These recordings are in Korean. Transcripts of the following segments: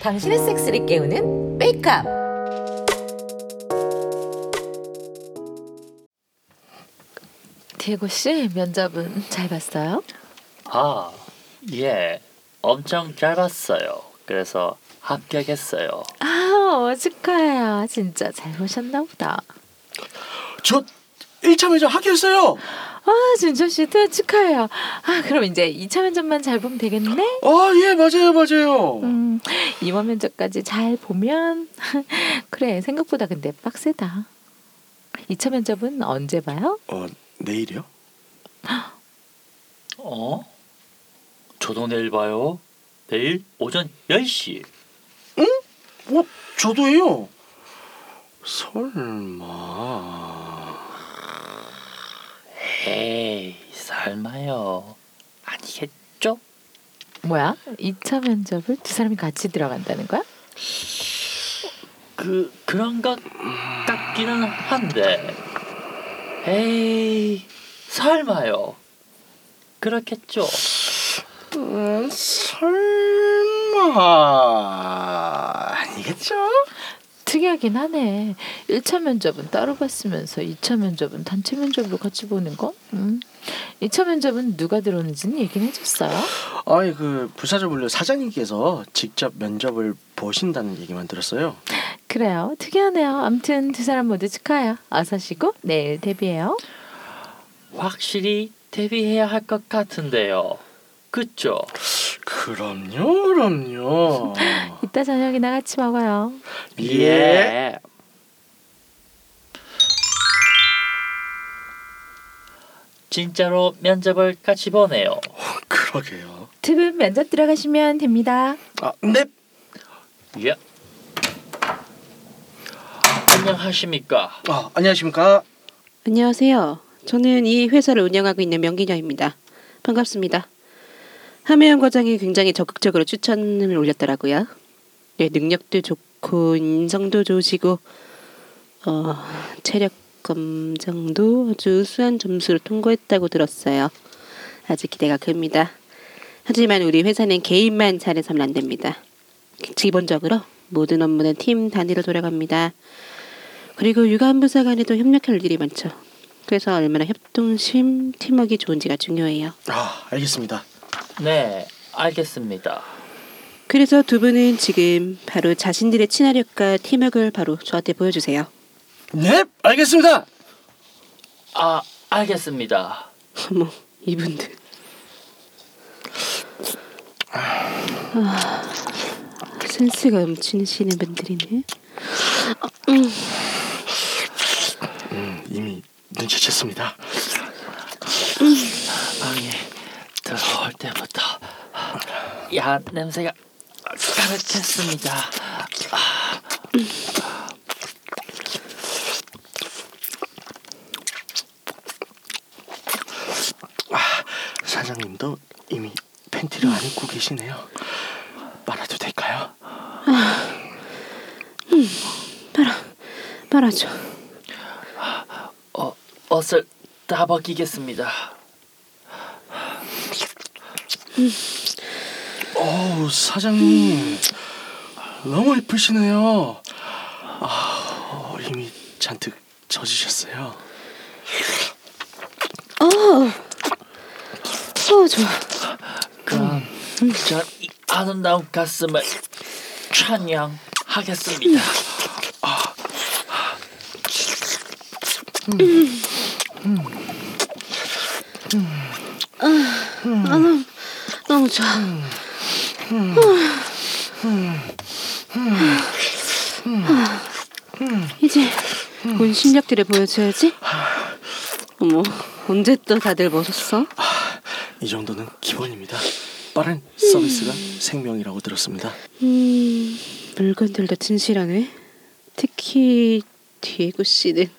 당신의 섹스를 깨우는 메이크업. 디에고 씨 면접은 잘 봤어요? 아, 예. 엄청 잘 봤어요. 그래서 합격했어요. 아, 축하해요. 진짜 잘 보셨나 보다. 저 1차 면접 합격했어요. 아, 준철 씨도 축하해요. 아, 그럼 이제 2차 면접만 잘 보면 되겠네? 아, 예, 맞아요, 맞아요. 음, 이번 면접까지 잘 보면 그래, 생각보다 근데 빡세다. 2차 면접은 언제 봐요? 어, 내일이요? 어? 저도 내일 봐요. 내일 오전 10시. 어, 저도예요. 설마. 에이, 설마요. 아니겠죠? 뭐야? 2차 면접을 두 사람이 같이 들어간다는 거야? 그 그런 것 같기는 한데. 에이, 설마요. 그렇겠죠. 음, 설마. 아니겠죠? 특이하긴 하네. 1차 면접은 따로 봤으면서 2차 면접은 단체 면접으로 같이 보는 거? 음. 2차 면접은 누가 들어오는지는 얘기는 해줬어요. 아니, 그 분류 사장님께서 직접 면접을 보신다는 얘기만 들었어요. 그래요. 특이하네요. 아무튼 두 사람 모두 축하해요. 어서 쉬고 내일 데뷔해요. 확실히 데뷔해야 할 것 같은데요. 그쵸? 그럼요, 그럼요. 이따 저녁이나 같이 먹어요. 예. 진짜로 면접을 같이 보네요. 그러게요. 두 분 면접 들어가시면 됩니다. 아, 네. 예. 안녕하십니까? 아, 안녕하십니까? 안녕하세요. 저는 이 회사를 운영하고 있는 명기녀입니다. 반갑습니다. 하메영 과장이 굉장히 적극적으로 추천을 올렸더라고요. 네, 능력도 좋고 인성도 좋으시고 어, 체력 검정도 아주 우수한 점수를 통과했다고 들었어요. 아주 기대가 큽니다. 하지만 우리 회사는 개인만 잘해서는 안 됩니다. 기본적으로 모든 업무는 팀 단위로 돌아갑니다. 그리고 유관부사 간에도 협력할 일이 많죠. 그래서 얼마나 협동심, 팀워크가 좋은지가 중요해요. 아, 알겠습니다. 네, 알겠습니다. 그래서 두 분은 지금 바로 자신들의 친화력과 팀워크를 바로 저한테 보여주세요. 네, 알겠습니다. 아, 알겠습니다. 어머, 이분들. 아, 센스가 넘치시는 분들이네. 음, 이미 눈치챘습니다. 방에 들어 올 때부터 야한 냄새가 가득했습니다. 사장님도 이미 팬티를 안 입고 계시네요. 말아도 될까요? 빨아, 빨아줘. 어, 옷을 다 벗기겠습니다. 어우, 사장님. 너무 예쁘시네요. 아, 이미 잔뜩 젖으셨어요. 어, 어, 좋아. 그럼 전이 아름다운 가슴을 찬양하겠습니다. 너무 좋아. 이제 본 실력들을 보여줘야지. 어머, 언제 또 다들 벗었어? 이 정도는 기본입니다. 빠른 서비스가 생명이라고 들었습니다. 음, 물건들도 진실하네. 특히 디에고 씨는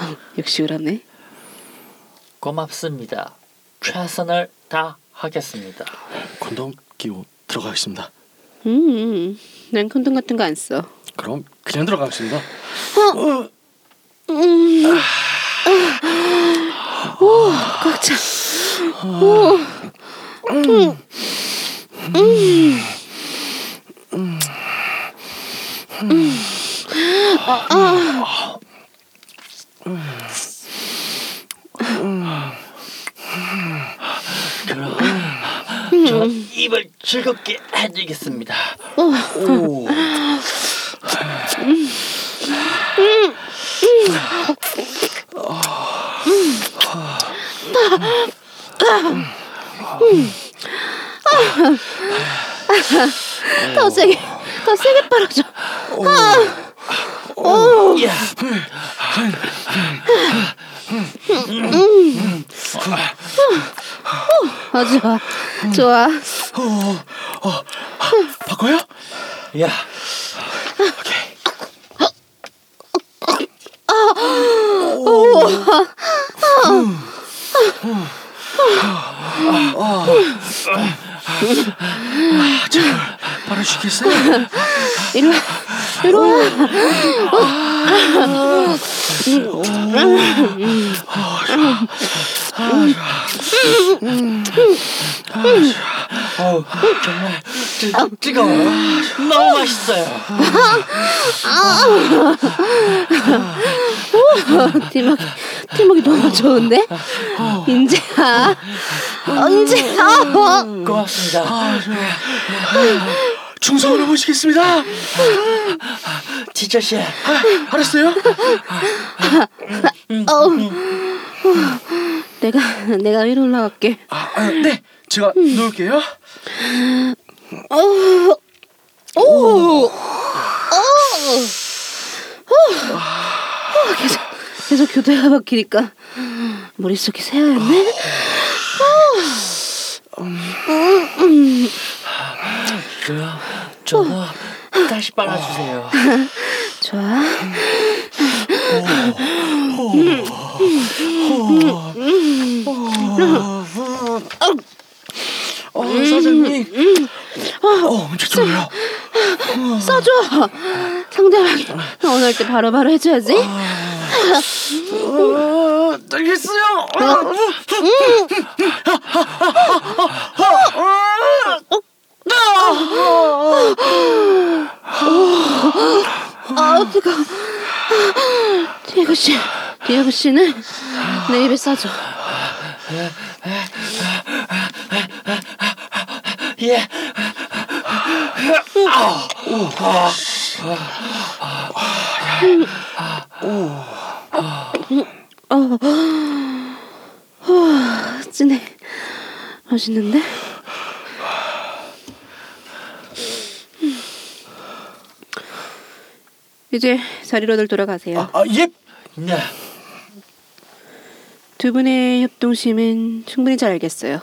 어, 역시 그러네. 고맙습니다. 최선을 다 하겠습니다. 건동 끼고 들어가겠습니다. 음, 난 콘돔 같은 거 안 써. 그럼 그냥 들어가겠습니다. 오, 꽉 차. 오, 그럼 저 입을 즐겁게 해드리겠습니다. 오. 더 세게, 더 세게 빨아줘. 야, 아 좋아, 좋아. 바꿔요? 야, 바르시겠어요? 이리 와, 이리 와. 어우, 정말 뜨, 뜨거워. 너무 맛있어요. 팀워크, 팀워크 너무 좋은데? 인재야, 인재야. 고맙습니다. 충성을 해보시겠습니다. 티저 씨, 알았어요? 내가, 내가 위로 올라갈게. 아, 아, 네. 제가 놓을게요. 계속, 계속 교대가 박히니까 머릿속이 새하얗네. 그럼 저도 다시 빨아주세요. 좋아. 어, 사장님. 어, 엄청 좋아요. 써줘. 상대방이 원할 때 바로바로 해줘야지. 어, 알겠어요. 아, 뜨거. 디에고 씨, 디에고 씨는 내 입에 싸줘. 예. 진해. 맛있는데? 이제 자리로들 돌아가세요. 아, 예. 네. 두 분의 협동심은 충분히 잘 알겠어요.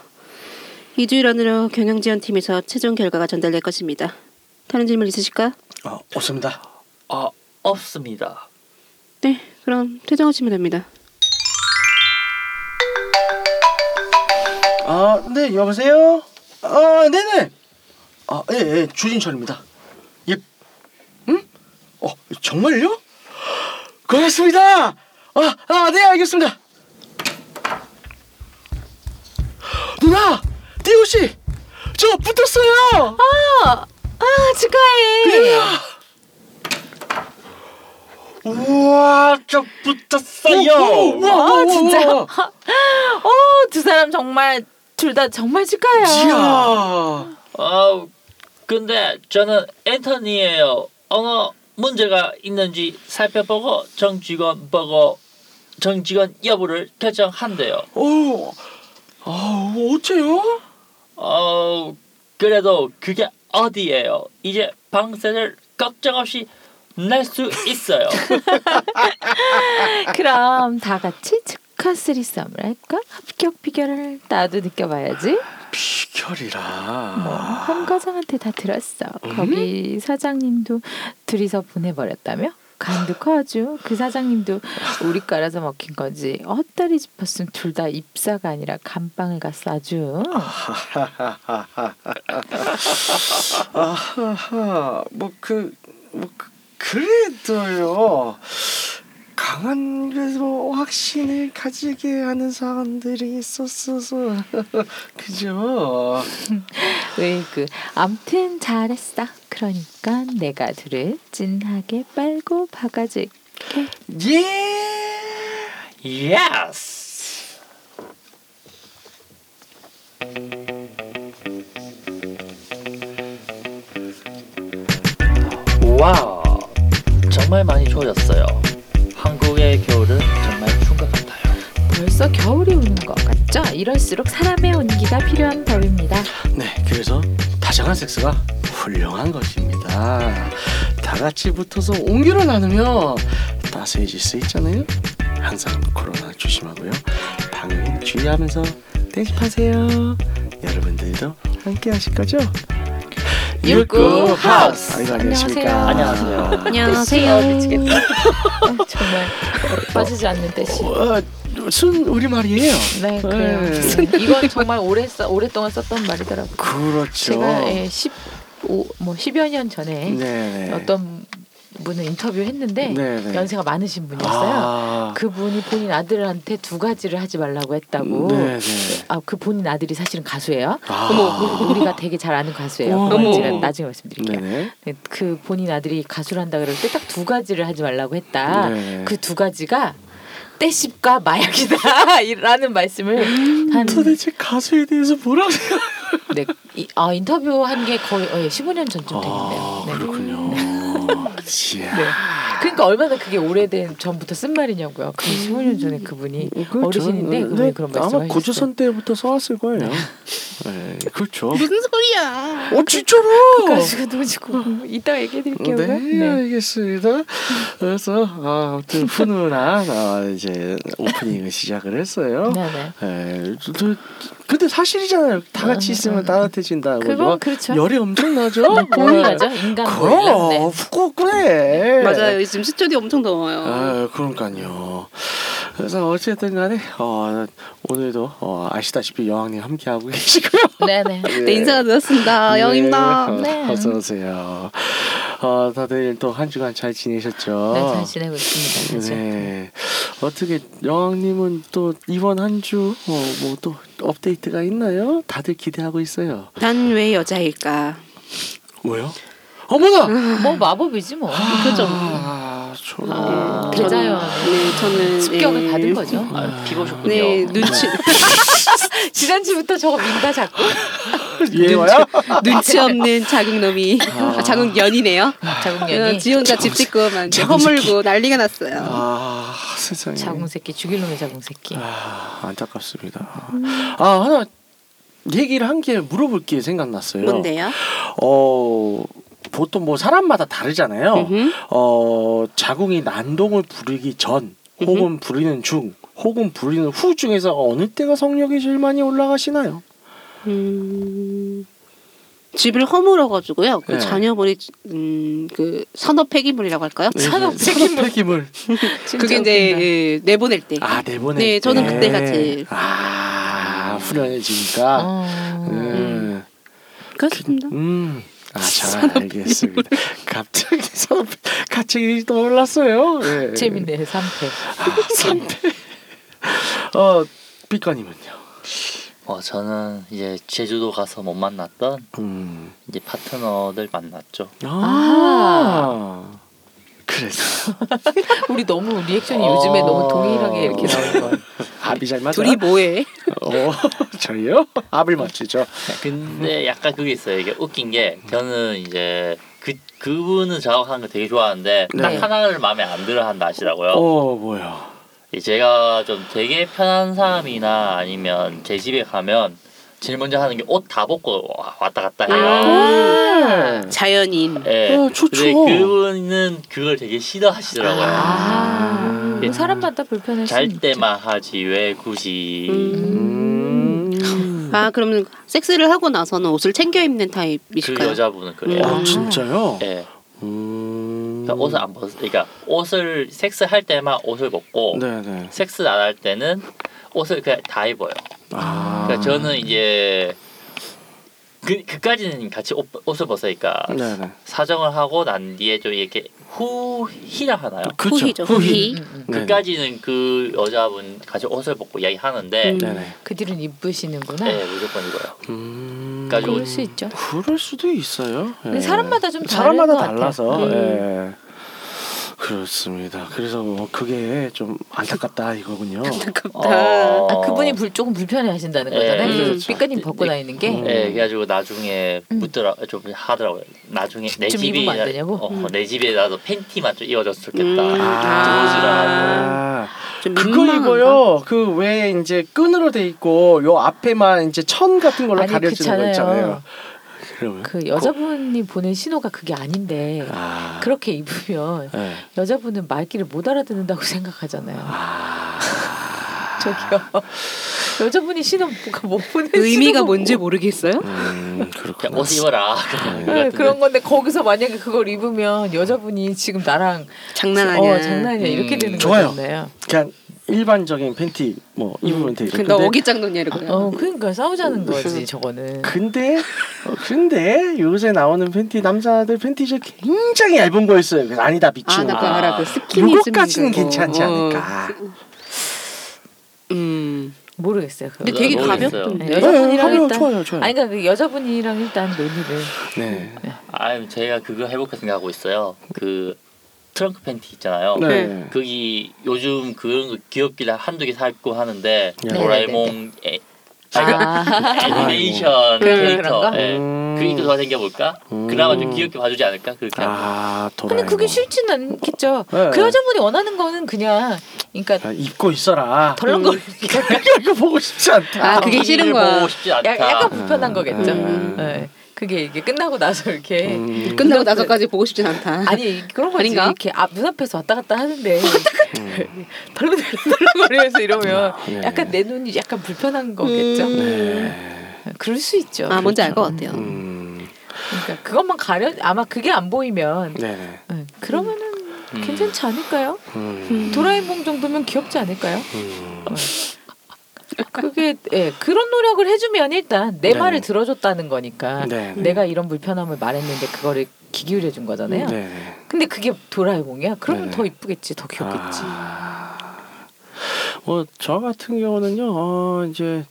2주일 안으로 경영지원팀에서 최종 결과가 전달될 것입니다. 다른 질문 있으실까요? 어, 없습니다. 어, 없습니다. 네, 그럼 퇴장하시면 됩니다. 아, 네, 여보세요? 아, 네네. 아, 예, 예, 주진철입니다. 예. 응? 어, 정말요? 고맙습니다. 아, 아, 네, 알겠습니다. 누나, 띠우 씨, 저 붙었어요. 아 축하해. 우와, 저 붙었어요. 아, 진짜? 어, 두 사람 정말 둘 다 정말 축하해요. 이야. 아, 근데 저는 앤터니예요. 언어 문제가 있는지 살펴보고 정직원 보고 정직원 여부를 결정한대요. 오, 아, 어째요? 어, 그래도 그게 어디예요? 이제 방세를 걱정 없이 낼 수 있어요. 그럼 다 같이 축하 쓰리썸을 할까? 합격 비결을 나도 느껴봐야지. 비결이라. 뭐, 한 과장한테 다 들었어. 음? 거기 사장님도 둘이서 보내버렸다며? 간도 커주. 그 사장님도 우리 깔아서 먹힌 거지. 헛다리 짚었으면 둘다 입사가 아니라 감방을 갔어 아주. 아하하 뭐그 뭐 그, 그래도요 강한 그래서 확신을 가지게 하는 사람들이 있었어서 그죠? 으이그 암튼 잘했어. 그러니까 내가 둘을 진하게 빨고 박아줄게. 예. Yes. 와, 정말 많이 좋아졌어요. 한국의 겨울은 정말 추운 것 같아요. 벌써 겨울이 오는 것 같죠? 이럴수록 사람의 온기가 필요한 법입니다. 네, 그래서 다정한 섹스가 훌륭한 것입니다. 다 같이 붙어서 온기를 나누며 따스해질 수 있잖아요. 항상 코로나 조심하고요. 방역 주의하면서 땡집하세요. 여러분들도 함께 하실 거죠? 육구 하우스. 아이고, 안녕하십니까. 안녕하세요. 안녕하세요. 미치겠다. 아, 정말 빠지지 않는 뜻이. 어, 순 우리 말이에요. 네, 그래요. 네. 네, 이건 정말 오래 써, 오랫동안 썼던 말이더라고요. 그렇죠. 제가 예, 15, 뭐 10여 년 전에 네. 어떤 분을 인터뷰했는데 네, 네. 연세가 많으신 분이었어요. 아, 그분이 본인 아들한테 두 가지를 하지 말라고 했다고. 네, 네. 아, 그 본인 아들이 사실은 가수예요. 아. 어머, 우리가 되게 잘 아는 가수예요. 그건 제가 나중에 말씀드릴게요. 네네. 네, 그 본인 아들이 가수를 한다 그럴 때 딱 두 가지를 하지 말라고 했다. 네. 그두 가지가 떼씹과 마약이다라는 말씀을 한 도대체 가수에 대해서 뭐라고 생각? 네, 이, 아, 인터뷰 한 게 거의 어, 예, 15년 전쯤 아, 되겠네요. 네. 그렇군요. 이야. 네. 그러니까 얼마나 그게 오래된 전부터 쓴 말이냐고요. 그 15년 전에 그분이 그렇죠. 어르신인데 네, 그분이 그런 아마 말씀을 고조선 때부터 써왔을 거예요. 네, 그렇죠. 무슨 소리야? 어 진짜로? 가수가 누군지 그 이따가 얘기해 드릴게요. 네, 네. 알겠습니다. 그래서 아, 아무튼 훈훈한 아, 이제 오프닝을 시작을 했어요. 네, 네. 에, 저, 저, 근데 사실이잖아요. 다 같이 있으면 따뜻해진다고. 그건 막 그렇죠. 열이 엄청나죠. 보일하죠. 인간. 그럼 네. 훅 그래. 맞아요. 요즘 스튜디오 엄청 더워요. 아, 그러니까요. 그래서 어쨌든 간에 어, 오늘도 어, 아시다시피 여왕님 함께 하고 계시고요. 네, 네. 네, 인사가. 영입니다. 네. 네. 어서 오세요. 어, 다들 또 한 주간 잘 지내셨죠? 네, 잘 지내고 있습니다. 네. 어떻게 여왕님은 또 이번 한 주 뭐 또 업데이트가 있나요? 다들 기대하고 있어요. 난 왜 여자일까? 왜요? 어머나. 뭐 마법이지 뭐. 그죠? 아, 저는 아, 대자연 네, 저는 습격을 네. 받은 거죠. 아, 피보셨군요. 네, 눈치 지난주부터 저거 민다 자꾸. 얘와요? 눈치 없는 자국놈이 아. 자국년이네요. 자궁년이. 지 혼자 집 짓고 막 이제 자궁 새끼. 허물고 난리가 났어요. 아, 세상에. 자궁 새끼 죽일 놈의 자궁 새끼. 아, 안타깝습니다. 아, 하나 얘기를 한개 물어볼 게 생각났어요. 뭔데요? 어, 보통 뭐 사람마다 다르잖아요. 음흠. 어, 자궁이 난동을 부리기 전 혹은 부리는 중 혹은 부리는 후 중에서 어느 때가 성욕이 제일 많이 올라가시나요? 음, 집을 허물어가지고요. 그 네. 자녀분이 음, 그 산업 폐기물이라고 할까요? 산업 산업 폐기물. 진짜 그게. 이제 예, 내보낼 때. 아, 내보낼 네, 때. 저는 그때가 제일. 아, 후련해지니까. 어. 음. 그렇습니다. 음. 아, 잘 알겠습니다. 갑자기 산업 갑자기 떠올랐어요. 예. 재밌네 3패. 아, 삼패. 어, 삐까님은요? 어, 저는 이제 제주도 가서 못 만났던 음. 이제 파트너들 만났죠. 아. 그래서 우리 너무 리액션이 어. 요즘에 너무 동일하게 이렇게 나오는 거. 합이 잘 맞아. 둘이 뭐해? 어, 저희요? 합을 맞추죠. 근데 약간 그게 있어요. 이게 웃긴 게 저는 이제 그 그분은 작업하는 거 되게 좋아하는데 네. 딱 하나를 마음에 안 들어 한다 하시더라고요. 어, 뭐야? 이 제가 좀 되게 편한 사람이나 아니면 제 집에 가면 제일 먼저 하는 게 옷 다 벗고 와- 왔다 갔다 해요. 아. 자연인. 예. 어, 좋죠. 근데 그분은 그걸 되게 싫어하시더라고요. 아, 예. 사람마다 불편할 수 잘. 때만 하지 왜 굳이 음. 아 그러면 섹스를 하고 나서는 옷을 챙겨 입는 그 타입이실까요? 여자분은 그래요. 아, 아. 진짜요? 예. 음. 그러니까 옷을 안 벗. 그러니까 옷을 섹스 할 때만 옷을 벗고 네, 네. 섹스 안 할 때는 옷을 그냥 다 입어요. 아. 그러니까 저는 이제 그 그까지는 같이 옷, 옷을 벗으니까 네네. 사정을 하고 난 뒤에 좀 이렇게 후희라 하나요? 그쵸. 후희죠, 후희. 음, 음. 네네. 그까지는 그 여자분 같이 옷을 벗고 이야기하는데 음. 네네. 그 뒤는 이쁘시는구나. 네 무조건 이거요. 음. 가지고 그럴 수 있죠. 그럴 수도 있어요. 근데 예. 사람마다 좀 다른 사람마다 것 같아요. 달라서. 음. 예. 그렇습니다. 그래서 뭐 그게 좀 안타깝다 이거군요. 어, 아 그분이 불, 조금 불편해 하신다는 네, 거잖아요. 그렇죠. 그래서 삐까님 벗고 네. 다니는 게 음. 네, 그래가지고 나중에 음. 묻더라 좀 하더라고요. 나중에 내 좀 집이 입으면 안 되냐고? 어, 음. 내 집에 나도 팬티만 좀 입어줬으면 좋겠다. 음. 아, 좀 그거? 이거요. 그 왜 이제 끈으로 돼 있고 요 앞에만 이제 천 같은 걸로 아니, 가려지는 거 그렇잖아요. 있잖아요. 그러면 그 여자분이 보낸 신호가 그게 아닌데 아, 그렇게 입으면 네. 여자분은 말귀를 못 알아듣는다고 생각하잖아요. 아, 저기요. 여자분이 신호 못 보낸 의미가 신호가 뭔지 뭐- 모르겠어요. 음, 그렇구나. 옷 입어라. 네, 그런 건데 거기서 만약에 그걸 입으면 여자분이 지금 나랑 장난 아니야. 어, 장난이야 이렇게 음, 되는. 거잖아요. 그냥 일반적인 팬티 뭐 입으면 되죠. 너 근데, 어깃장 놓냐 이러고요. 어 그러니까 싸우자는 거지 저거는. 근데 어, 근데 요새 나오는 팬티 남자들 팬티죠 굉장히 얇은 거였어요. 아니다 아, 비추는 나 거. 그거 아. 알아. 그 스키니즘. 요거까지는. 괜찮지 어. 않을까. 음. 모르겠어요. 근데 되게. 가볍던데. 네, 여자분이랑 하면 일단 좋아요, 좋아요. 아니 그러니까 그 여자분이랑 일단 논의를 네. 아, 제가 그거 해볼까 생각하고 있어요. 그 트렁크 팬티 있잖아요. 네. 거기 요즘 그런 거 귀엽길래 한두 개 사입고 하는데 네. 도라에몽 애, 아, 애니메이션 그런 거, 캐릭터? 예. 음. 그게 더 생겨볼까? 음. 그나마 좀 귀엽게 봐주지 않을까? 그렇게 하면 아, 근데. 그게 싫진 않겠죠. 네. 그 여자분이 원하는 거는 그냥 그러니까 아, 입고 있어라. 덜렁거리는 이거 보고 싶지 않다. 아, 그게 싫은 거야. 보고 싶지 않다. 약- 약간 불편한 거겠죠. 음. 네. 그게 이게 끝나고 나서 이렇게 음. 끝나고 나서까지 보고 싶진 않다. 아니 그런 거지 아닌가? 이렇게 앞 눈앞에서 왔다 갔다 하는데 음. 덜렁덜렁거리면서 이러면 네. 약간 내 눈이 약간 불편한 거겠죠. 음. 네. 그럴 수 있죠. 아, 뭔지 알것 그렇죠. 같아요. 음. 그러니까 그것만 가려 아마 그게 안 보이면 네네. 네, 그러면은 음. 괜찮지 않을까요? 음. 도라에몽 정도면 귀엽지 않을까요? 음. 그게 예, 그런 노력을 해주면 일단 내 네. 말을 들어줬다는 거니까 네. 내가 이런 불편함을 말했는데 그거를 귀 기울여 준 거잖아요. 네네. 근데 그게 도라에몽이야? 그러면 네네. 더 이쁘겠지, 더 귀엽겠지. 아, 뭐저 같은 경우는요. 어, 이제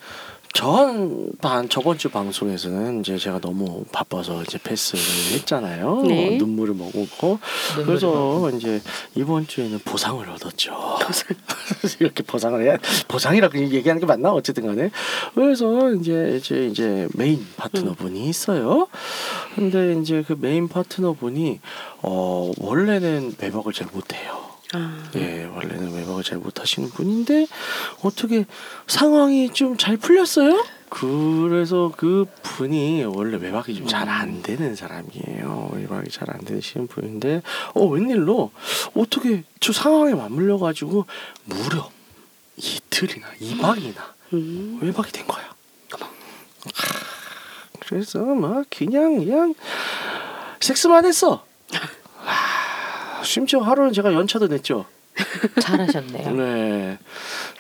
전 반 저번 주 방송에서는 이제 제가 너무 바빠서 이제 패스를 했잖아요. 네. 눈물을 머금고 눈물을 그래서 이제 이번 주에는 보상을 얻었죠. 이렇게 보상을 해야 보상이라고 얘기하는 게 맞나 어쨌든 간에 그래서 이제 이제 이제 메인 파트너분이 있어요. 근데 이제 그 메인 파트너분이 어 원래는 매박을 잘 못해요. 아. 예, 원래는 외박을 잘 못하시는 분인데 어떻게 상황이 좀 잘 풀렸어요? 그래서 그 분이 원래 외박이 좀 잘 안 되는 사람이에요. 외박이 잘 안 되시는 분인데 어 웬일로 어떻게 저 상황에 맞물려 가지고 무려 이틀이나 이박이나 음. 외박이 된 거야. 그래서 막 그냥 그냥 섹스만 했어. 아, 심지어 하루는 제가 연차도 냈죠. 잘하셨네요. 네.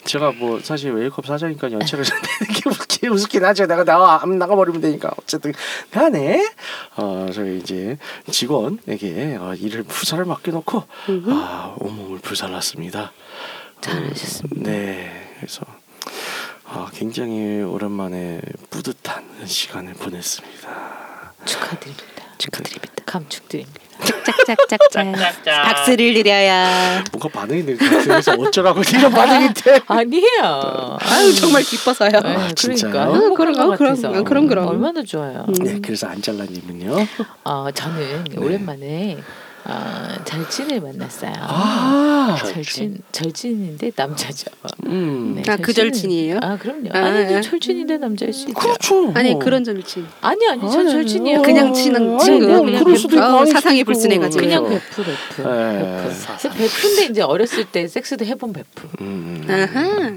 제가 뭐 사실 웨이크업 사장이니까 연차를 내는 게 웃기, 우습긴 하죠. 내가 나와 안 나가버리면 되니까 어쨌든 간에 어 저희 이제 직원에게 어, 일을 부사를 맡겨놓고 아 온몸을 불살랐습니다. 잘하셨습니다. 네. 그래서 아, 굉장히 오랜만에 뿌듯한 시간을 보냈습니다. 축하드립니다. 축하드립니다. 감축드립니다. 짝짝짝짝. 짝짝짝. 박수를 드려야. 뭔가 반응이 같아서 어쩌라고 이런 반응이 돼. 아니에요. 아유 정말 기뻐서요. 네, 아, 진짜요? 그러니까 어, 그럼, 같아서. 어, 그럼, 그럼. 얼마나 좋아요. 음. 네, 그래서 안잘라님은요. 어, 저는 네. 오랜만에 어, 절친을 만났어요. 아, 절친 절친인데 남자죠. 음, 네, 아, 그 절친은- 절친이에요? 아 그럼요. 아, 아니 아. 절친인데 남자일 수 있죠. 그렇죠. 아니 어. 그런 절친. 아니 아니 전 절친이에요. 그냥 친한 친구. 뭐 그냥 그럴 수도 있고 어, 사상이. 불순해가지고. 그냥 그래요. 베프 베프. 네. 베프. 베프인데 이제 어렸을 때 섹스도 해본 베프. 음. 아하.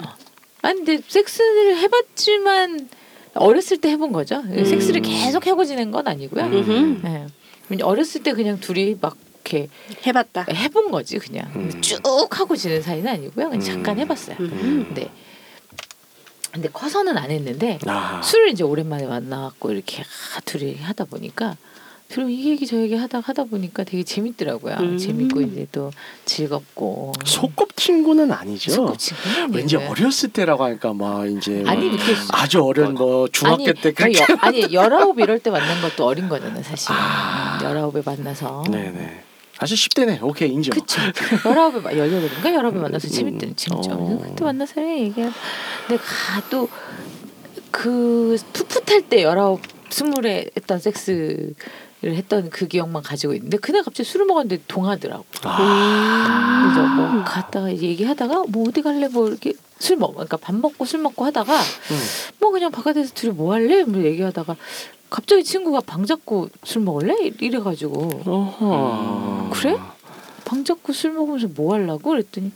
아니 근데 섹스를 해봤지만 어렸을 때 해본 거죠. 섹스를 계속 해고 지낸 건 아니고요. 음. 네. 어렸을 때 그냥 둘이 막 이렇게 해봤다. 해본 거지 그냥 음. 쭉 하고 지낸 사이는 아니고요. 그냥 잠깐 음. 해봤어요. 음. 근데 근데 커서는 안 했는데 아. 술을 이제 오랜만에 만나갖고 이렇게 아, 둘이 하다 보니까 둘이 이 얘기 저 얘기 하다 하다 보니까 되게 재밌더라고요. 음. 재밌고 이제 또 즐겁고 소꿉친구는 아니죠. 소꿉친구는 왠지 아니고요. 어렸을 때라고 하니까 막 이제 막 아니 이렇게 아주 어린 뭐 중학교 아니, 때 그렇게 여, 아니 열아홉 이럴 때 만난 것도 어린 거잖아요 사실 아. 열아홉에 만나서 네네 아주 10대네 오케이 인정 그쵸 열아홉에 마- 열여덟인가 열아홉에 만나서. 친구죠 어. 그래서 그때 만나서 얘기하 근데 가또 그 풋풋할 때 열아홉 스물에 했던 섹스를 했던 그 기억만 가지고 있는데 그날 갑자기 술을 먹었는데 동하더라고 아. 그래서 뭐 갔다가 얘기하다가 뭐 어디 갈래 뭐 이렇게 술 먹, 그러니까 밥 먹고 술 먹고 하다가 음. 뭐 그냥 바깥에서 둘이 뭐 할래? 뭐 얘기하다가 갑자기 친구가 방 잡고 술 먹을래? 이래가지고 어허. 그래? 방 잡고 술 먹으면서 뭐 하려고? 그랬더니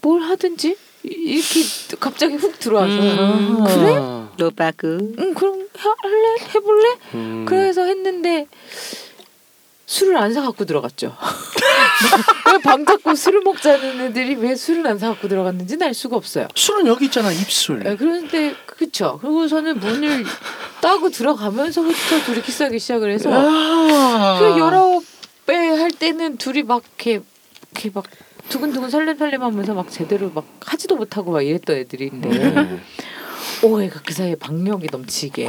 뭘 하든지 이- 이렇게 갑자기 훅 들어와서 음. 그래? 로바그. 응 그럼 해- 할래? 해볼래? 음. 그래서 했는데 술을 안 사갖고 들어갔죠. 왜방 잡고 술을 먹자는 애들이 왜 술을 안 사갖고 들어갔는지는 알 수가 없어요. 술은 여기 있잖아 입술 네, 그런데 그쵸. 그리고서는 문을 따고 들어가면서부터 둘이 키스하기 시작을 해서 아. 그 열아홉 배할 때는 둘이 막 이렇게 이렇게 막 두근두근 설렘설렘하면서 막 제대로 막 하지도 못하고 막 이랬던 애들인데 음. 오 애가 그 사이에 박력이 넘치게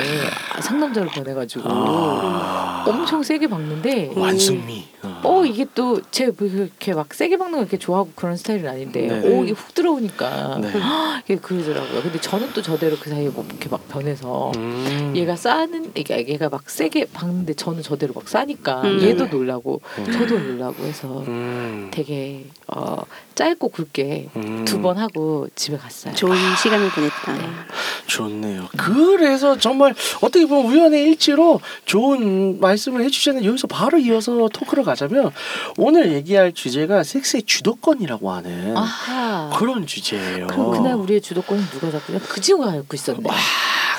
상남자를 보내가지고 아. 엄청 세게 박는데 완승미 어 이게 또 제 이렇게 막 세게 박는 거 이렇게 좋아하고 그런 스타일은 아닌데 네. 오 이게 훅 들어오니까 네. 이게 그러더라고요. 근데 저는 또 저대로 그 사이에 뭐 이렇게 막 변해서 음. 얘가 싸는 얘가 얘가 막 세게 박는데 저는 저대로 막 싸니까 음. 얘도 네네. 놀라고 음. 저도 놀라고 해서 음. 되게 어 짧고 굵게 음. 두번 하고 집에 갔어요. 좋은 시간을 보냈다. 좋네요. 그래서 정말 어떻게 보면 우연의 일치로 좋은 말씀을 해주셨는데 여기서 바로 이어서 토크를 가자면 오늘 얘기할 주제가 섹스의 주도권이라고 하는 아하. 그런 주제예요. 그럼 그날 우리의 주도권은 누가 잡고요? 그 친구가 잡고 있었네.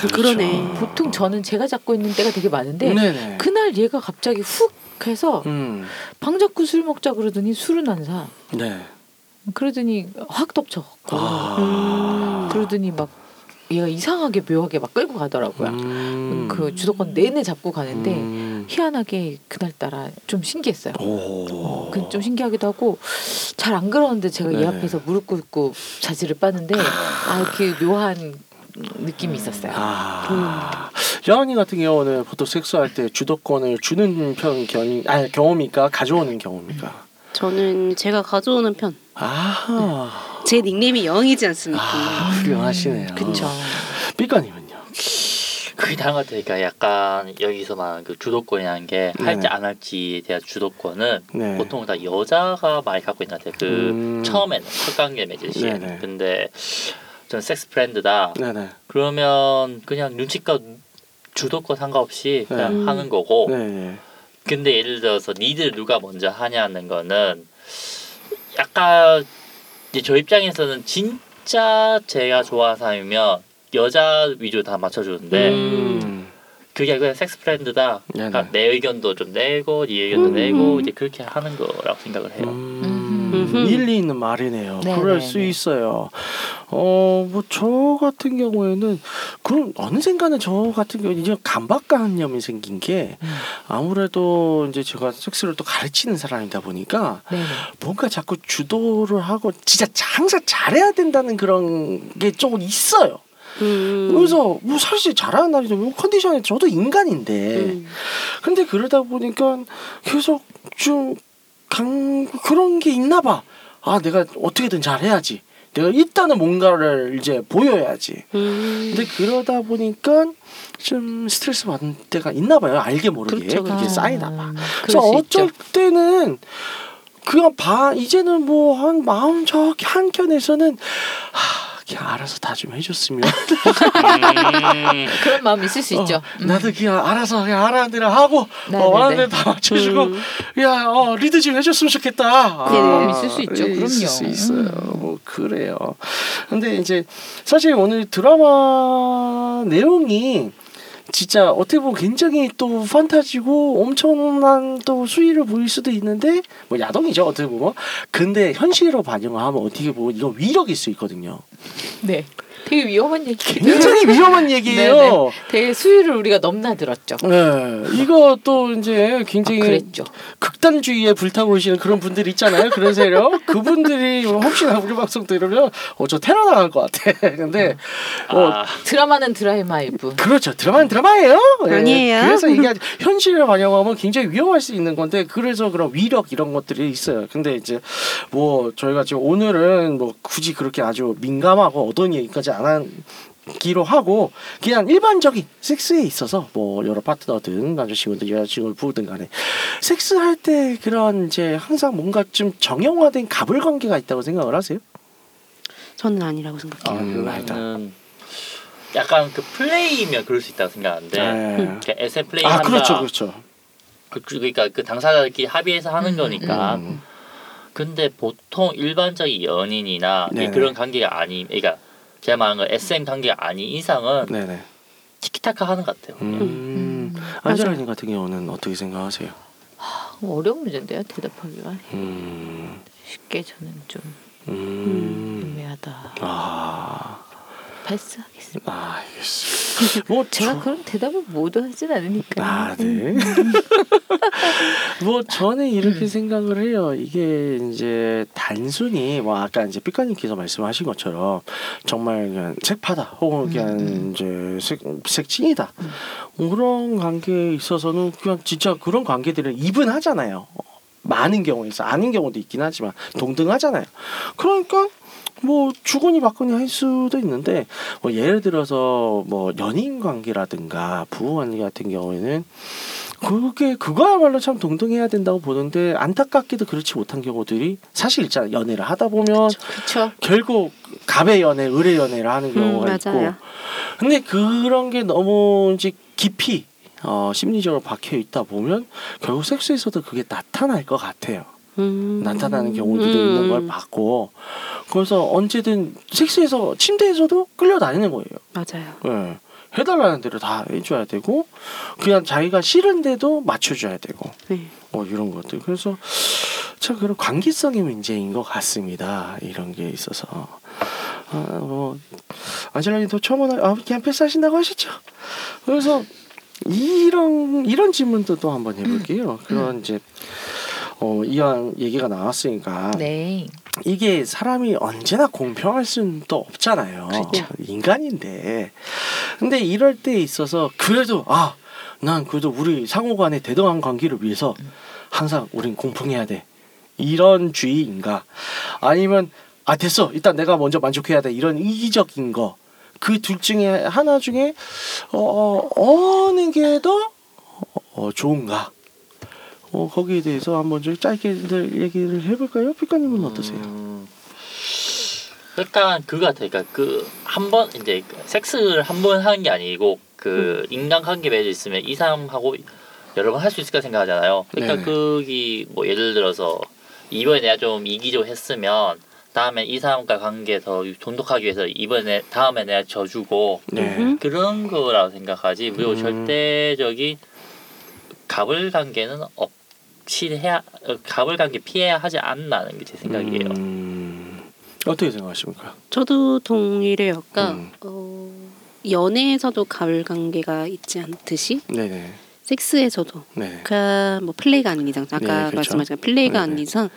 그렇죠. 그러네. 보통 저는 제가 잡고 있는 때가 되게 많은데 네네. 그날 얘가 갑자기 훅 해서 음. 방 잡고 술 먹자 그러더니 술은 안 사. 네. 그러더니 확 덮쳐갖고 아. 그러더니 막 얘가 이상하게 묘하게 막 끌고 가더라고요. 음. 그 주도권 내내 잡고 가는데 음. 희한하게 그날따라 좀 신기했어요. 오. 그좀 신기하기도 하고 잘 안 그러는데 제가 얘 네네. 앞에서 무릎 꿇고 자지를 빠는데 아 이렇게 묘한 느낌이 있었어요. 아. 여언니 같은 경우는 보통 섹스할 때 주도권을 주는 편 경이 아니 경험이니까 가져오는 경험이니까. 저는 제가 가져오는 편. 아. 제 닉네임이 영이지 않습니까? 아, 훌륭하시네요. 그쵸. 삐까님은요? 그게 다른 것 같아요. 그러니까 약간 여기서 말하는 그 주도권이라는 게 네네. 할지 안 할지에 대한 주도권은 네. 보통 다 여자가 많이 갖고 있는 것 같아요. 그 음. 처음에는 첫 관계 맺을 시에. 네네. 근데 저는 섹스 프렌드다. 네네. 그러면 그냥 눈치껏 주도권 상관없이 그냥 네. 하는 거고. 네. 근데 예를 들어서 니들 누가 먼저 하냐는 거는 약간 이제 저 입장에서는 진짜 제가 좋아하는 사람이면 여자 위주로 다 맞춰주는데 음. 그게 그냥 섹스 프렌드다. 그러니까 내 의견도 좀 내고 네 의견도 음. 내고 이제 그렇게 하는 거라고 생각을 해요. 음, 음흠. 일리 있는 말이네요. 네네네. 그럴 수 있어요. 어, 뭐 저 같은 경우에는 그럼 어느샌가는 저 같은 경우 이제 감박관념이 생긴 게 음. 아무래도 이제 제가 섹스를 또 가르치는 사람이다 보니까 네네. 뭔가 자꾸 주도를 하고 진짜 항상 잘해야 된다는 그런 게 조금 있어요. 음. 그래서 뭐 사실 잘하는 날이죠. 뭐 컨디션에 저도 인간인데 음. 근데 그러다 보니까 계속 좀 강, 그런 게 있나 봐. 아, 내가 어떻게든 잘해야지. 내가 일단은 뭔가를 이제 보여야지. 음. 근데 그러다 보니까 좀 스트레스 받는 때가 있나 봐요. 알게 모르게 그렇죠, 그게 그렇죠. 쌓이나 봐. 음, 그래서 어쩔 있죠. 때는 그냥 봐 이제는 뭐 한 마음 저기 한켠에서는 하, 그냥 알아서 다 좀 해줬으면 음, 그런 마음 있을 수 있죠. 어, 음. 나도 그냥 알아서 그냥 알아는 대로 하고 네네네. 어, 원하는 대로 다 맞춰주고 음. 야, 어, 리드 좀 해줬으면 좋겠다. 네네. 아, 있을 수 있죠. 있을 그럼요. 수 있어요. 음. 뭐 그래요. 근데 이제 사실 오늘 드라마 내용이 진짜 어떻게 보면 굉장히 또 판타지고 엄청난 또 수위를 보일 수도 있는데 뭐 야동이죠 어떻게 보면 근데 현실로 반영을 하면 어떻게 보면 이건 위력일 수 있거든요. 네. 되게 위험한 얘기. 굉장히 위험한 얘기예요. 네네. 되게 수위를 우리가 넘나들었죠. 네, 이거 또 이제 아, 굉장히 그랬죠. 극단주의에 불타고 계시는 그런 분들 있잖아요. 그런 세력. 그분들이 혹시나 우리 방송 들으면 어저 테러 당할 것 같아. 근데 어, 아, 드라마는 드라마이브. 그렇죠. 드라마는 드라마예요. 예. 아니에요. 그래서 이게 현실을 반영하면 굉장히 위험할 수 있는 건데 그래서 그런 위력 이런 것들이 있어요. 근데 이제 뭐 저희가 지금 오늘은 뭐 굳이 그렇게 아주 민감하고 어두운 얘기까지 안 하기로 하고 그냥 일반적인 섹스에 있어서 뭐 여러 파트너든 남자친구든 여자친구를 부르든 간에 섹스할 때 그런 이제 항상 뭔가 좀 정형화된 가불 관계가 있다고 생각을 하세요? 저는 아니라고 생각해요. 아, 음. 그거는 약간 그 플레이면 그럴 수 있다고 생각하는데 네. 그러니까 SM 플레이 아 한다. 그렇죠 그렇죠. 그- 그러니까 그 당사자들끼리 합의해서 하는 음, 거니까. 음. 근데 보통 일반적인 연인이나 네네. 그런 관계가 아니, 그러니까 제가 말한 건 SM 관계가 아닌 이상은 네네. 티키타카 하는 것 같아요. 음. 맞아요. 안젤라님 같은 경우는 어떻게 생각하세요? 어려운 문제인데요. 대답하기가 음. 쉽게 저는 좀 음. 애매하다. 아. 패스하겠습니다. 아, 알겠습니다. 뭐 제가 저- 그런 대답을 모두 하진 않으니까. 아, 네. 뭐 저는 이렇게 생각을 해요. 이게 이제 단순히 뭐 아까 이제 삐까님께서 말씀하신 것처럼 정말 그냥 색파다 혹은 그냥 이제 색, 색친이다 뭐 그런 관계에 있어서는 그냥 진짜 그런 관계들을 이분하잖아요. 많은 경우에서 아닌 경우도 있긴 하지만 동등하잖아요. 그러니까 뭐 주거니 받거니 할 수도 있는데 뭐 예를 들어서 뭐 연인 관계라든가 부부 관계 같은 경우에는 그게 그거야말로 참 동등해야 된다고 보는데 안타깝게도 그렇지 못한 경우들이 사실 있잖아요. 연애를 하다 보면 그렇죠. 결국 갑의 연애, 을의 연애를 하는 음, 경우가 있고 맞아요. 근데 그런 게 너무 이제 깊이 어, 심리적으로 박혀 있다 보면 결국 섹스에서도 그게 나타날 것 같아요. 음. 나타나는 경우들이 음. 있는 걸 봤고 그래서 언제든 섹스에서 침대에서도 끌려다니는 거예요. 맞아요. 예. 해달라는 대로 다 해줘야 되고 그냥 자기가 싫은데도 맞춰줘야 되고 네. 뭐 이런 것들 그래서 참 그런 관계성의 문제인 것 같습니다 이런 게 있어서 아뭐 안젤라님도 처음 오나 아 그냥 패스하신다고 하셨죠 그래서 이런 이런 질문도 또 한번 해볼게요 그런 이제 어 이왕 얘기가 나왔으니까 네. 이게 사람이 언제나 공평할 수는 또 없잖아요. 그렇죠. 인간인데. 근데 이럴 때 있어서 그래도 아, 난 그래도 우리 상호 간의 대등한 관계를 위해서 항상 우린 공평해야 돼. 이런 주의인가? 아니면 아 됐어. 일단 내가 먼저 만족해야 돼. 이런 이기적인 거. 그 둘 중에 하나 중에 어, 어 어느 게 더 어, 좋은가? 어 거기에 대해서 한번 좀 짧게들 얘기를 해볼까요? 피카님은 어떠세요? 음, 일단 그거 같아요. 그러니까 그 한 번 이제 그 섹스를 한 번 하는 게 아니고 그 인간관계 맺어 있으면 이 사람하고 여러 번 할 수 있을까 생각하잖아요. 그러니까 네네. 그기 뭐 예를 들어서 이번에 내가 좀 이기적으로 했으면 다음에 이 사람과 관계 더 돈독하기 위해서 이번에 다음에 내가 져주고 네. 그런 거라고 생각하지 그리고 음. 절대적인 갑을 관계는 없 이 해야 어, 갑을 관계 피해야 하지 않나는 게 제 생각이에요. 음, 어떻게 생각하십니까? 저도 동일해요. 그러니까 음. 어, 연애에서도 가을 관계가 있지 않듯이 네네. 섹스에서도 네. 그러니까 뭐 플레이가 아닌 이상 아까 네, 그렇죠. 말씀하신 플레이가 네네. 아닌 이상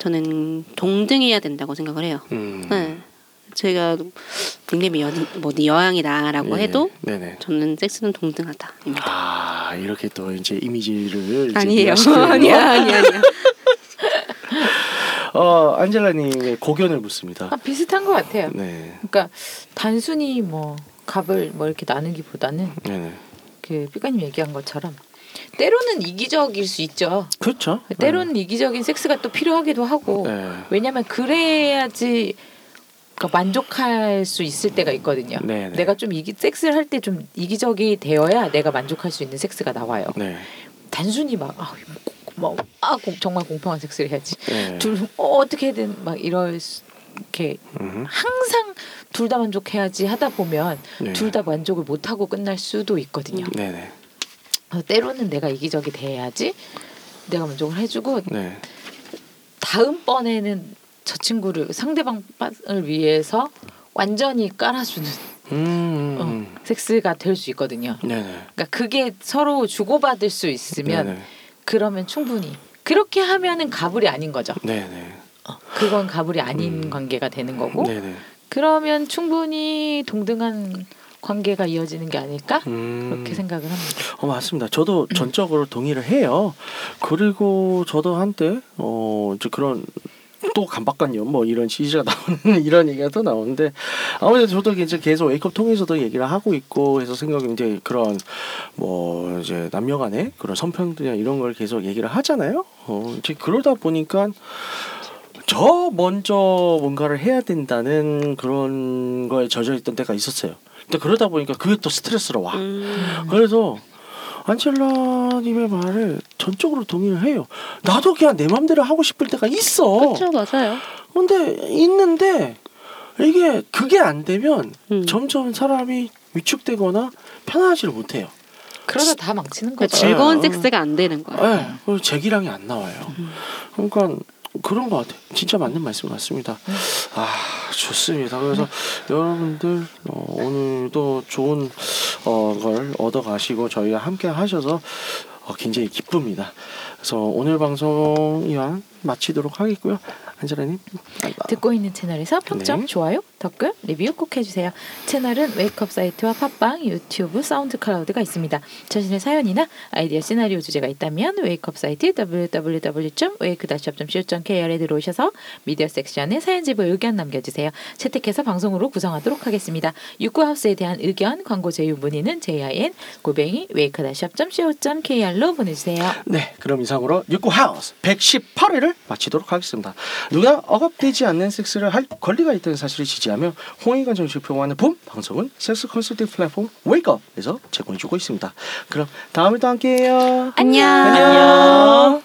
저는 동등해야 된다고 생각을 해요. 음. 네. 제가 닉네임이 여, 뭐 여왕이다라고 네. 해도 네네. 저는 섹스는 동등하다입니다. 아 이렇게 또 이제 이미지를 이제 아니에요. 아니야, 아니야, 아니야. 어 안젤라님의 고견을 묻습니다. 아, 비슷한 것 같아요. 네. 그러니까 단순히 뭐 값을 뭐 이렇게 나누기보다는 네네. 그 삐까님 얘기한 것처럼 때로는 이기적일 수 있죠. 그렇죠. 때로는 이기적인 섹스가 또 필요하기도 하고 네. 왜냐면 그래야지 그러니까 만족할 수 있을 때가 있거든요. 네네. 내가 좀 이기 섹스를 할 때 좀 이기적이 되어야 내가 만족할 수 있는 섹스가 나와요. 네. 단순히 막 아, 뭐, 아 공- 정말 공평한 섹스를 해야지. 네. 둘 어, 어떻게든 막 이럴 수, 이렇게 음. 항상 둘 다 만족해야지 하다 보면 네. 둘다 만족을 못 하고 끝날 수도 있거든요. 네네. 그래서 때로는 내가 이기적이 돼야지 내가 만족을 해주고 네. 다음 번에는 저 친구를 상대방을 위해서 완전히 깔아주는 음. 어, 섹스가 될 수 있거든요. 네네. 그러니까 그게 서로 주고받을 수 있으면 네네. 그러면 충분히 그렇게 하면은 가불이 아닌 거죠. 네네. 어, 그건 가불이 아닌 음. 관계가 되는 거고 네네. 그러면 충분히 동등한 관계가 이어지는 게 아닐까 음. 그렇게 생각을 합니다. 어 맞습니다. 저도 전적으로 동의를 해요. 그리고 저도 한때 어 이제 그런 또 강박관념 뭐 이런 지지가 나오는 이런 얘기가 또 나오는데 아무래도 저도 이제 계속 웨이크업 통해서도 얘기를 하고 있고 해서 생각이 이제 그런 뭐 이제 남녀 간의 그런 선평등이나 이런 걸 계속 얘기를 하잖아요. 어 이제 그러다 보니까 저 먼저 뭔가를 해야 된다는 그런 거에 젖어 있던 때가 있었어요. 근데 그러다 보니까 그게 또 스트레스로 와. 음. 그래서 안첼라님의 말을 전적으로 동의를 해요. 나도 그냥 내 맘대로 하고 싶을 때가 있어. 그렇죠, 맞아요. 근데 있는데 이게 그게 안 되면 음. 점점 사람이 위축되거나 편하지를 못해요. 그러다 다 망치는 그 거죠. 즐거운 어. 섹스가 안 되는 거예요. 네, 그리고 제기량이 안 나와요. 그러니까 그런 것 같아요. 진짜 맞는 말씀 같습니다. 아 좋습니다. 그래서 여러분들 어, 오늘도 좋은 어, 걸 얻어가시고 저희와 함께 하셔서 어, 굉장히 기쁩니다. 그래서 오늘 방송 이만 마치도록 하겠고요. 안젤라님 듣고 있는 채널에서 평점, 네. 좋아요, 댓글, 리뷰 꼭 해주세요. 채널은 Wake Up 사이트와 팟빵, 유튜브, 사운드 클라우드가 있습니다. 자신의 사연이나 아이디어 시나리오 주제가 있다면 Wake Up 사이트 www.wake-up.co.kr에 들어오셔서 미디어 섹션에 사연 제보 의견 남겨주세요. 채택해서 방송으로 구성하도록 하겠습니다. 육구하우스에 대한 의견, 광고 제휴 문의는 jin 골뱅이 wake dash up.co.kr로 보내주세요. 네, 그럼 이상으로 육구 하우스 118회를 마치도록 하겠습니다. 누가 억압되지 않는 섹스를 할 권리가 있다는 사실을 지지 하며 홍익관 정신을 표방하는 본 방송은 섹스 컨설팅 플랫폼 웨이크업에서 제공해주고 있습니다. 그럼 다음에 또 함께해요. 안녕. 안녕.